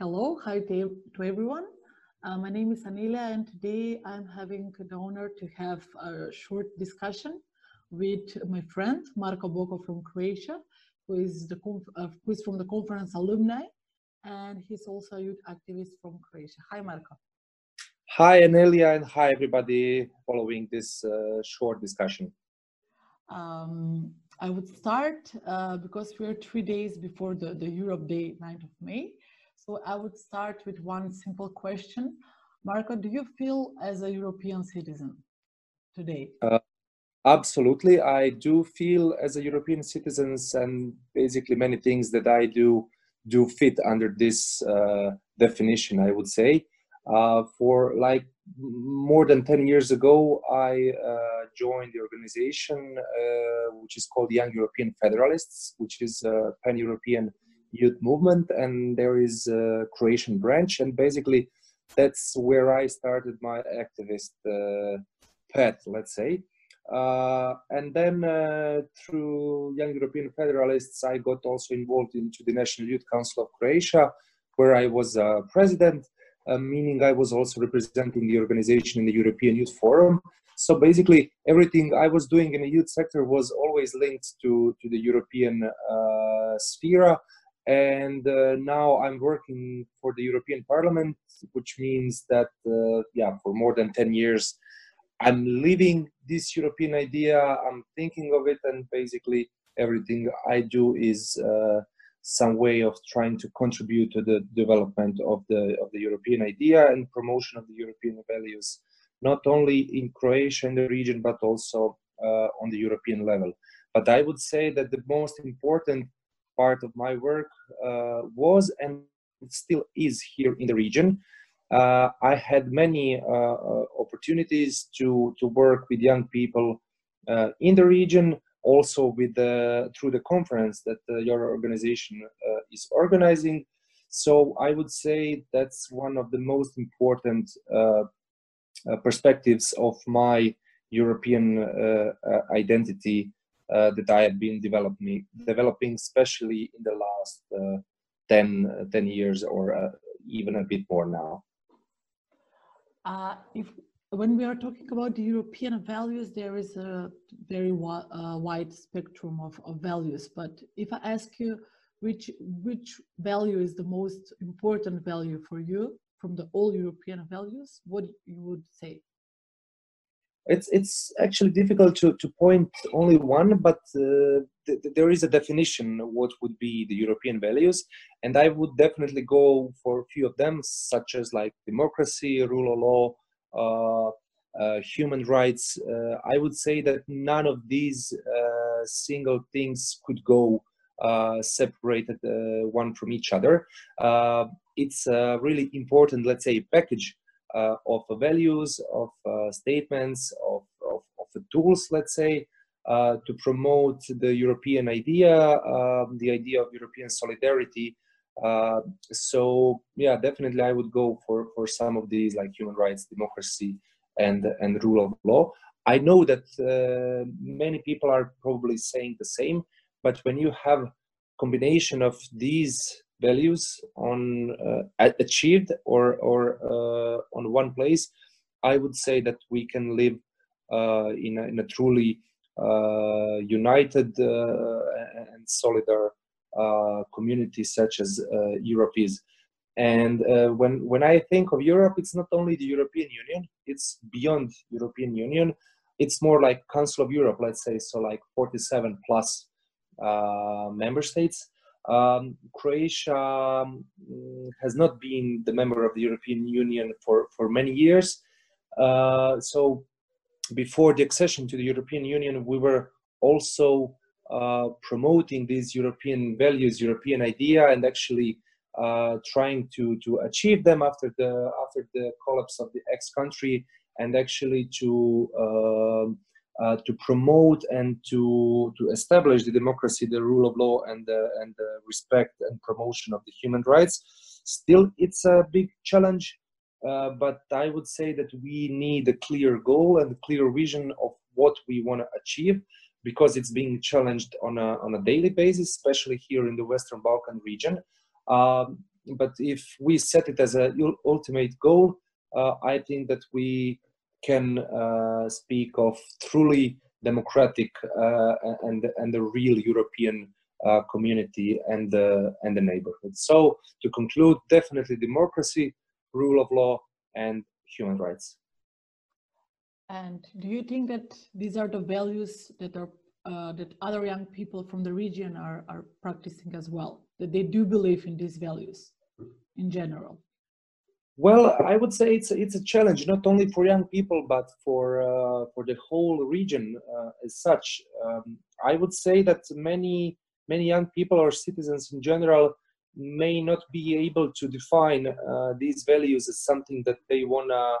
Hello, hi to, to everyone. Uh, my name is Anila, and today I'm having the honor to have a short discussion with my friend Marko Boko from Croatia, who is, the uh, who is from the conference alumni, and he's also a youth activist from Croatia. Hi, Marko. Hi, Anelia, and hi, everybody following this uh, short discussion. Um, I would start uh, because we're three days before the, the Europe Day, 9th of May. So I would start with one simple question. Marko, do you feel as a European citizen today? Uh, absolutely. I do feel as a European citizen and basically many things that I do do fit under this uh, definition, I would say. Uh, for like more than 10 years ago, I uh, joined the organization uh, which is called Young European Federalists, which is a pan European youth movement, and there is a Croatian branch. And basically, that's where I started my activist uh, path, let's say. Uh, and then uh, through Young European Federalists, I got also involved into the National Youth Council of Croatia, where I was president uh, meaning I was also representing the organization in the European Youth Forum. So basically, everything I was doing in the youth sector was always linked to, to the European uh, sphere. And uh, now I'm working for the European Parliament, which means that, uh, yeah, for more than 10 years, I'm living this European idea, I'm thinking of it, and basically everything I do is uh, some way of trying to contribute to the development of the of the European idea and promotion of the European values, not only in Croatia and the region, but also uh, on the European level. But I would say that the most important part of my work uh, was and still is here in the region. Uh, I had many uh, uh, opportunities to to work with young people uh, in the region also with the through the conference that uh, your organization uh, is organizing. So I would say that's one of the most important uh, perspectives of my European identity that I have been developing, developing, especially in the last 10, 10 years or even a bit more now. Uh, if when we are talking about the European values, there is a very uh, wide spectrum of, of, values. But if I ask you which which value is the most important value for you from the all European values, what you would say? It's it's actually difficult to, to point only one, but uh, th there is a definition of what would be the European values, and I would definitely go for a few of them, such as like democracy, rule of law, uh, uh, human rights, uh, I would say that none of these single things could go separated one from each other. it's a really important, let's say, package of values, of statements, of, of, of tools, let's say, uh, to promote the European idea, uh, the idea of European solidarity. Uh, so yeah, definitely I would go for, for some of these like human rights, democracy, and, and rule of law. I know that uh, many people are probably saying the same, but when you have combination of these values on uh, achieved or, or uh, on one place, I would say that we can live uh, in, a, in a truly uh, united and solidar community such as Europe is. And uh, when when I think of Europe, it's not only the European Union; it's beyond European Union. It's more like Council of Europe, let's say, so like 47 plus uh, member states. Um, Croatia um, has not been the member of the European Union for for many years. Uh, so before the accession to the European Union, we were also uh, promoting these European values, European idea, and actually uh, trying to to achieve them after the after the collapse of the ex country and actually to um, uh, to promote and to to establish the democracy, the rule of law, and the, and the respect and promotion of the human rights. Still, it's a big challenge, uh, but I would say that we need a clear goal and a clear vision of what we want to achieve because it's being challenged on a on a daily basis, especially here in the Western Balkan region. Um, but if we set it as a ultimate goal, uh, I think that we can uh, speak of truly democratic uh, and and the real European uh, community and the and the neighborhood. So to conclude, definitely democracy, rule of law, and human rights. And do you think that these are the values that are uh, that other young people from the region are are practicing as well? That they do believe in these values in general. Well, I would say it's it's a challenge not only for young people but for uh, for the whole region uh, as such. Um, I would say that many many young people or citizens in general may not be able to define uh, these values as something that they wanna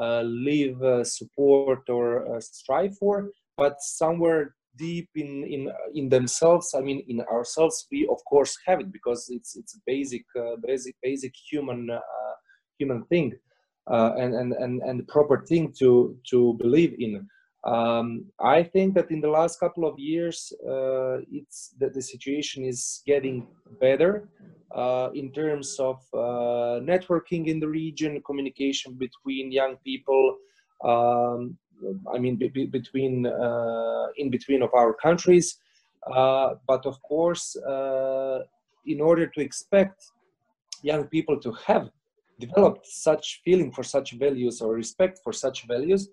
uh, live, uh, support, or uh, strive for, but somewhere deep in in in themselves i mean in ourselves we of course have it because it's it's basic basic basic human human thing uh, and, and and and proper thing to to believe in um, i think that in the last couple of years uh, it's that the situation is getting better uh, in terms of uh, networking in the region communication between young people um, I mean, be, be between uh, in between of our countries. Uh, but of course, uh, in order to expect young people to have developed such feeling for such values or respect for such values,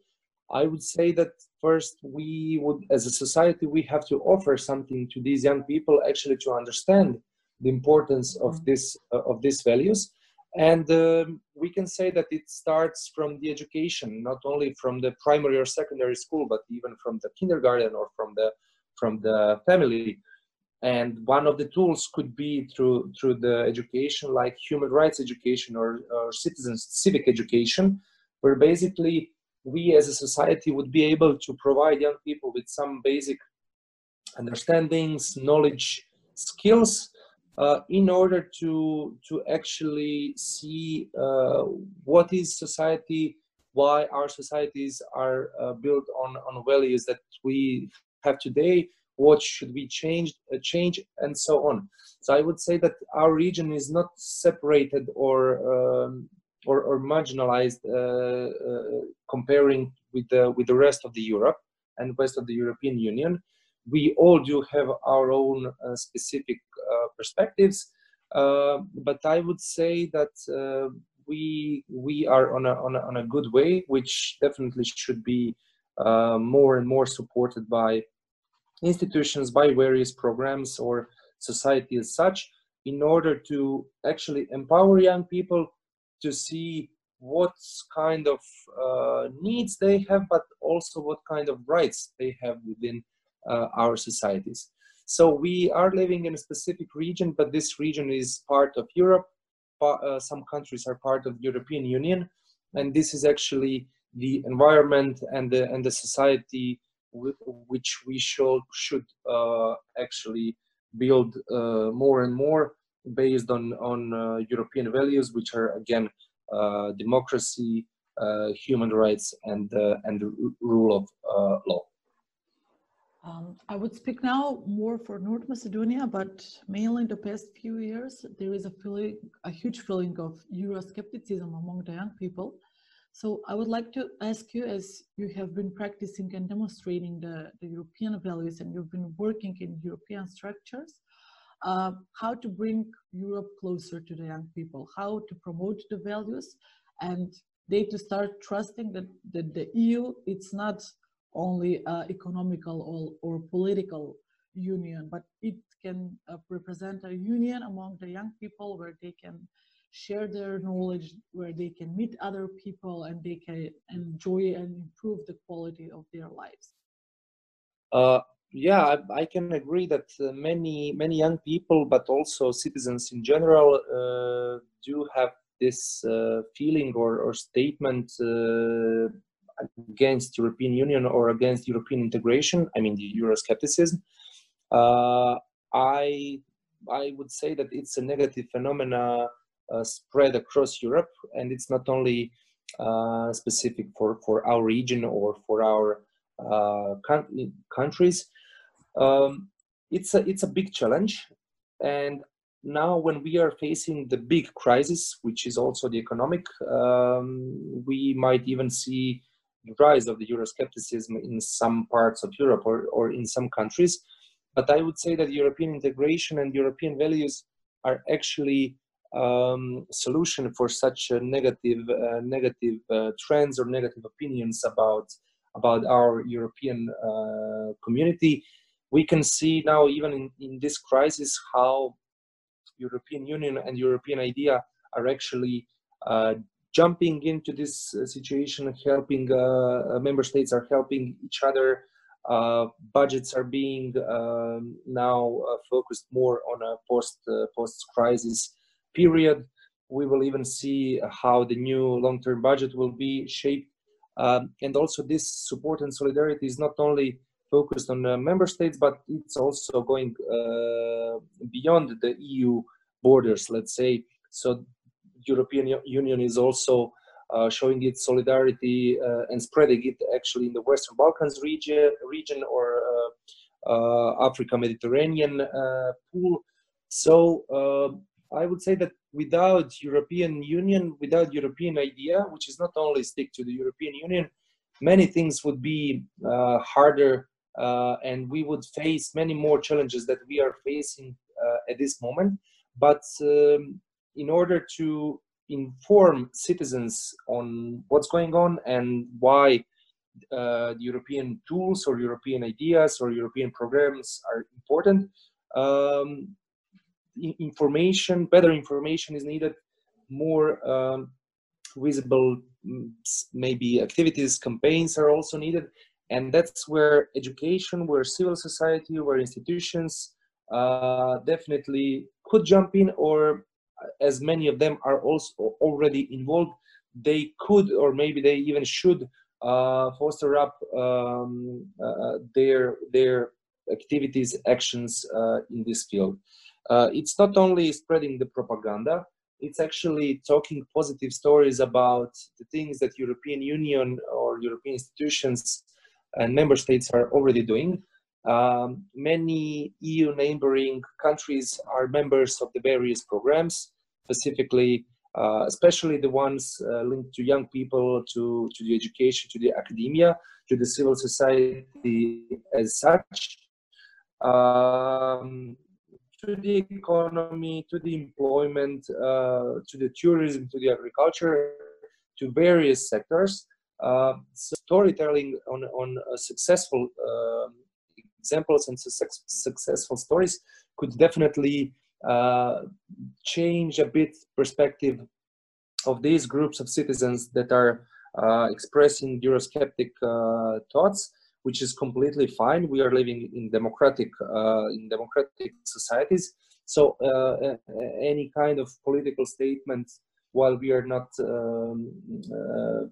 I would say that first we would, as a society, we have to offer something to these young people actually to understand the importance of mm-hmm. this uh, of these values and um, we can say that it starts from the education not only from the primary or secondary school but even from the kindergarten or from the from the family and one of the tools could be through through the education like human rights education or, or citizens civic education where basically we as a society would be able to provide young people with some basic understandings knowledge skills uh, in order to to actually see uh, what is society why our societies are uh, built on on values that we have today what should be changed uh, change and so on. So i would say that our region is not separated or um, or, or, marginalized uh, uh, comparing with the with the rest of the europe and rest of the european union. We all do have our own uh, specific uh, perspectives, uh, but I would say that we we are on a, on a, on a good way, which definitely should be more and more supported by institutions, by various programs or society as such, in order to actually empower young people to see what kind of uh, needs they have, but also what kind of rights they have within uh, our societies. So we are living in a specific region, but this region is part of Europe. Uh, some countries are part of the European Union, and this is actually the environment and the and the society which we should should uh, actually build uh, more and more based on on uh, European values, which are again democracy, human rights, and and the rule of law. Um, I would speak now more for North Macedonia, but mainly in the past few years, there is a feeling, a huge feeling of Euroscepticism among the young people. So I would like to ask you, as you have been practicing and demonstrating the, the European values and you've been working in European structures, uh, how to bring Europe closer to the young people, how to promote the values and they to start trusting that, that the EU, it's not only uh, economical or, or, political union, but it can uh, represent a union among the young people where they can share their knowledge, where they can meet other people and they can enjoy and improve the quality of their lives. Uh, yeah, I, I, can agree that uh, many many young people, but also citizens in general, uh, do have this uh, feeling or, or statement against European Union or against European integration. I mean, the Euroscepticism. Uh, I I would say that it's a negative phenomena uh, spread across Europe, and it's not only uh, specific for for our region or for our uh, countries. Um, it's a it's a big challenge, and now when we are facing the big crisis, which is also the economic, um, we might even see the rise of the Euroscepticism in some parts of Europe or, or in some countries. But I would say that European integration and European values are actually um, solution for such negative uh, negative uh, trends or negative opinions about about our European uh, community. We can see now, even in, in this crisis, how European Union and European idea are actually uh, jumping into this uh, situation, helping uh, member states are helping each other. budgets are being um, now focused more on a post post crisis period. We will even see how the new long-term budget will be shaped. Um, and also this support and solidarity is not only focused on uh, member states, but it's also going uh, beyond the EU borders, let's say. So European Union is also uh, showing its solidarity uh, and spreading it actually in the Western Balkans region, region or uh, uh, Africa Mediterranean pool. So I would say that without European Union, without European idea, which is not only stick to the European Union, many things would be uh, harder uh, and we would face many more challenges that we are facing uh, at this moment. But um, in order to inform citizens on what's going on and why uh, European tools or European ideas or European programs are important, um, information, better information is needed, more um, visible mm, maybe activities, campaigns are also needed. And that's where education, where civil society, where institutions uh, definitely could jump in or as many of them are also already involved, they could or maybe they even should uh, foster up um, uh, their their activities, actions uh, in this field uh, it's not only spreading the propaganda, it's actually talking positive stories about the things that European Union or European institutions and member states are already doing. Um, many EU neighboring countries are members of the various programs, specifically, uh, especially the ones uh, linked to young people, to, to the education, to the academia, to the civil society as such. Um, to the economy, to the employment, uh, to the tourism, to the agriculture, to various sectors. Uh, storytelling on, on successful um, examples and success, successful stories could definitely uh, change a bit perspective of these groups of citizens that are uh, expressing Eurosceptic uh, thoughts which is completely fine. We are living in democratic uh, in democratic societies, so uh, any kind of political statement, while we are not um, uh,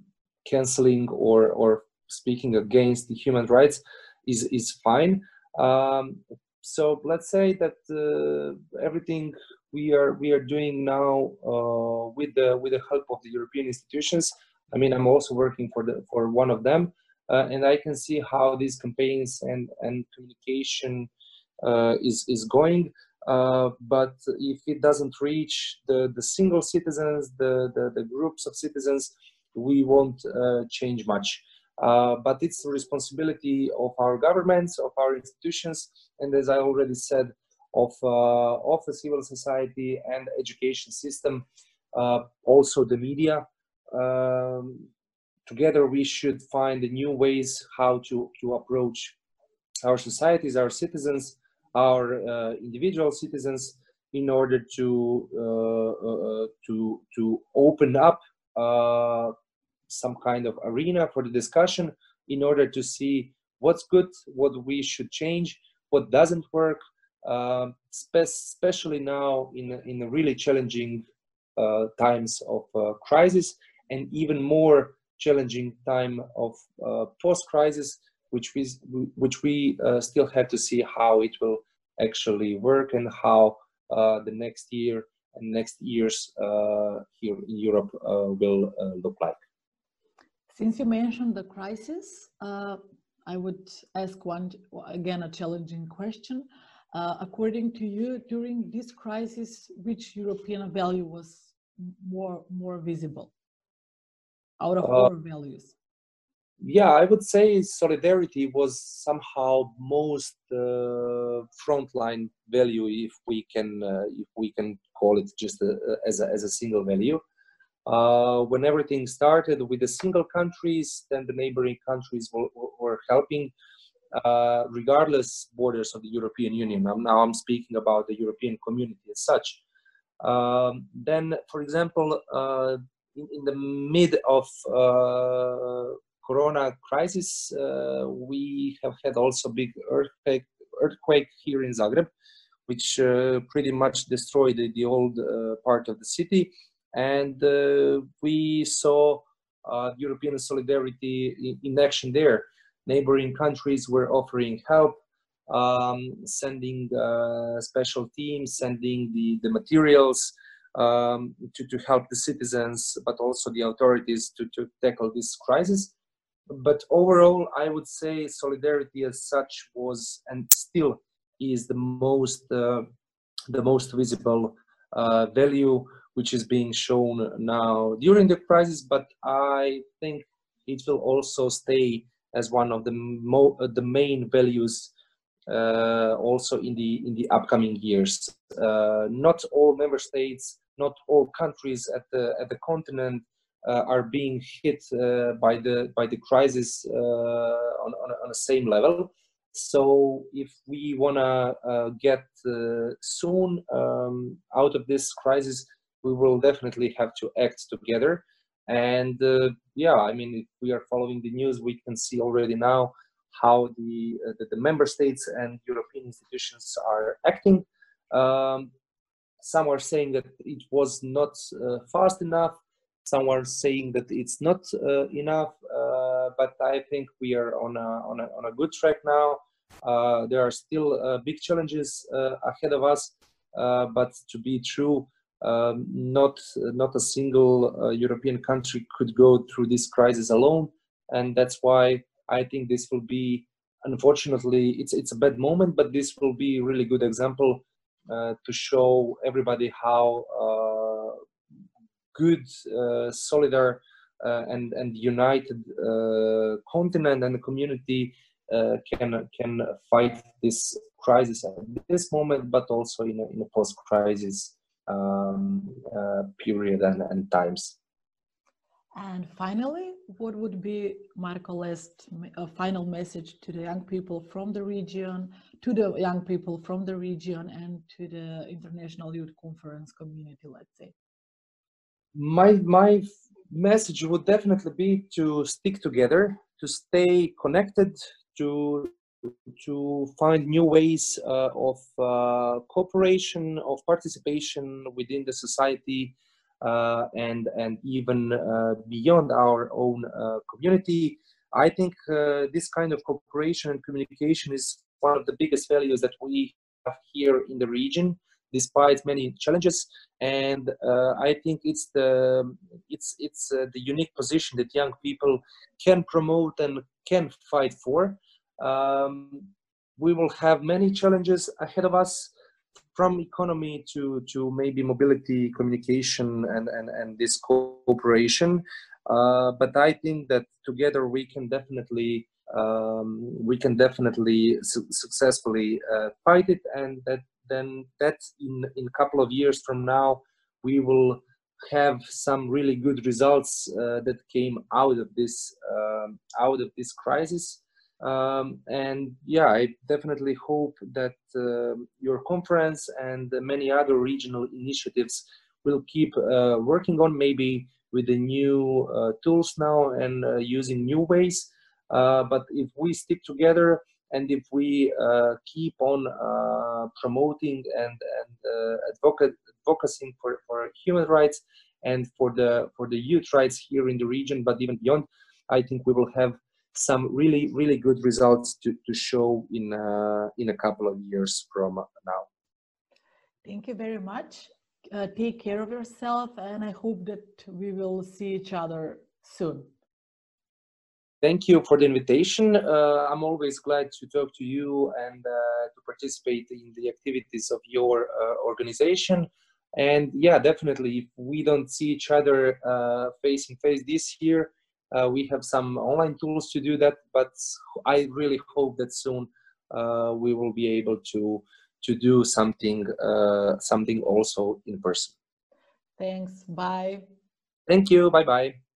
canceling or or speaking against the human rights, is is fine. Um, so let's say that uh, everything we are we are doing now uh, with the with the help of the European institutions. I mean, I'm also working for the for one of them and I can see how these campaigns and and communication uh, is is going. Uh, but if it doesn't reach the the single citizens, the the, the groups of citizens, we won't uh, change much. Uh, but it's the responsibility of our governments, of our institutions, and as I already said, of uh, of the civil society and education system, also the media. Um, together we should find new ways how to, to approach our societies, our citizens, our uh, individual citizens in order to uh, uh, to to open up uh, some kind of arena for the discussion in order to see what's good, what we should change, what doesn't work, uh, especially now in in really challenging uh, times of crisis, and even more challenging time of uh, post-crisis, which we which we uh, still have to see how it will actually work and how uh, the next year and next years uh, here in Europe uh, will look like. Since you mentioned the crisis, I would ask one again a challenging question. Uh, according to you, during this crisis, which European value was more more visible out of uh, all values? Yeah, I would say solidarity was somehow most uh, frontline value, if we can uh, if we can call it just a, as a, as a single value. Uh, when everything started with the single countries, then the neighboring countries were, were helping, uh, regardless borders of the European Union. I'm, now I'm speaking about the European community as such. Um, then, for example, uh, in, in, the mid of uh, Corona crisis, uh, we have had also big earthquake earthquake here in Zagreb, which uh, pretty much destroyed the, the old uh, part of the city, and uh, we saw European solidarity in, in action there. Neighboring countries were offering help um, sending uh, special teams, sending the, the materials um, to, to help the citizens, but also the authorities to, to tackle this crisis. But overall, I would say solidarity as such was and still is the most uh, the most visible uh, value which is being shown now during the crisis. But I think it will also stay as one of the mo- the main values uh, also in the in the upcoming years. Uh, not all member states, not all countries at the at the continent uh, are being hit by the by the crisis on, on, on the same level. So if we want to uh, get uh, soon um, out of this crisis, we will definitely have to act together. And uh, yeah, I mean, if we are following the news, we can see already now how the, uh, the, the, member states and European institutions are acting. Um, some are saying that it was not uh, fast enough. Some are saying that it's not uh, enough. Uh, but I think we are on a, on a, on a good track now. Uh, there are still uh, big challenges ahead of us. but to be true, um, not not a single European country could go through this crisis alone, and that's why I think this will be, unfortunately, it's it's a bad moment, but this will be a really good example uh, to show everybody how uh, good, uh, solidar, uh, and and united uh, continent and community uh, can can fight this crisis at this moment, but also in a, in a post-crisis um, period and, and times. And finally, what would be Marko last a final message to the young people from the region, to the young people from the region, and to the International Youth Conference community? Let's say. My my message would definitely be to stick together, to stay connected, to to find new ways uh, of uh, cooperation, of participation within the society uh, and and even uh, beyond our own uh, community. I think this kind of cooperation and communication is one of the biggest values that we have here in the region despite many challenges and uh, i think it's the it's it's uh, the unique position that young people can promote and can fight for um, we will have many challenges ahead of us from economy to to maybe mobility communication and and, and this cooperation. Uh, but i think that together we can definitely um, we can definitely su- successfully uh, fight it. And that then that in in a couple of years from now we will have some really good results uh, that came out of this um, out of this crisis um, and yeah, I definitely hope that uh, your conference and many other regional initiatives will keep uh, working on maybe with the new uh, tools now and uh, using new ways. Uh, but if we stick together and if we uh, keep on promoting and, and advocating for, for human rights and for the for the youth rights here in the region, but even beyond, I think we will have some really really good results to, to show in uh, in a couple of years from now thank you very much uh, take care of yourself and i hope that we will see each other soon Thank you for the invitation. Uh, I'm always glad to talk to you and uh, to participate in the activities of your uh, organization. And yeah, definitely, if we don't see each other face in face this year, uh, we have some online tools to do that, but I really hope that soon uh, we will be able to to do something uh, something also in person. Thanks. Bye. Thank you. Bye bye.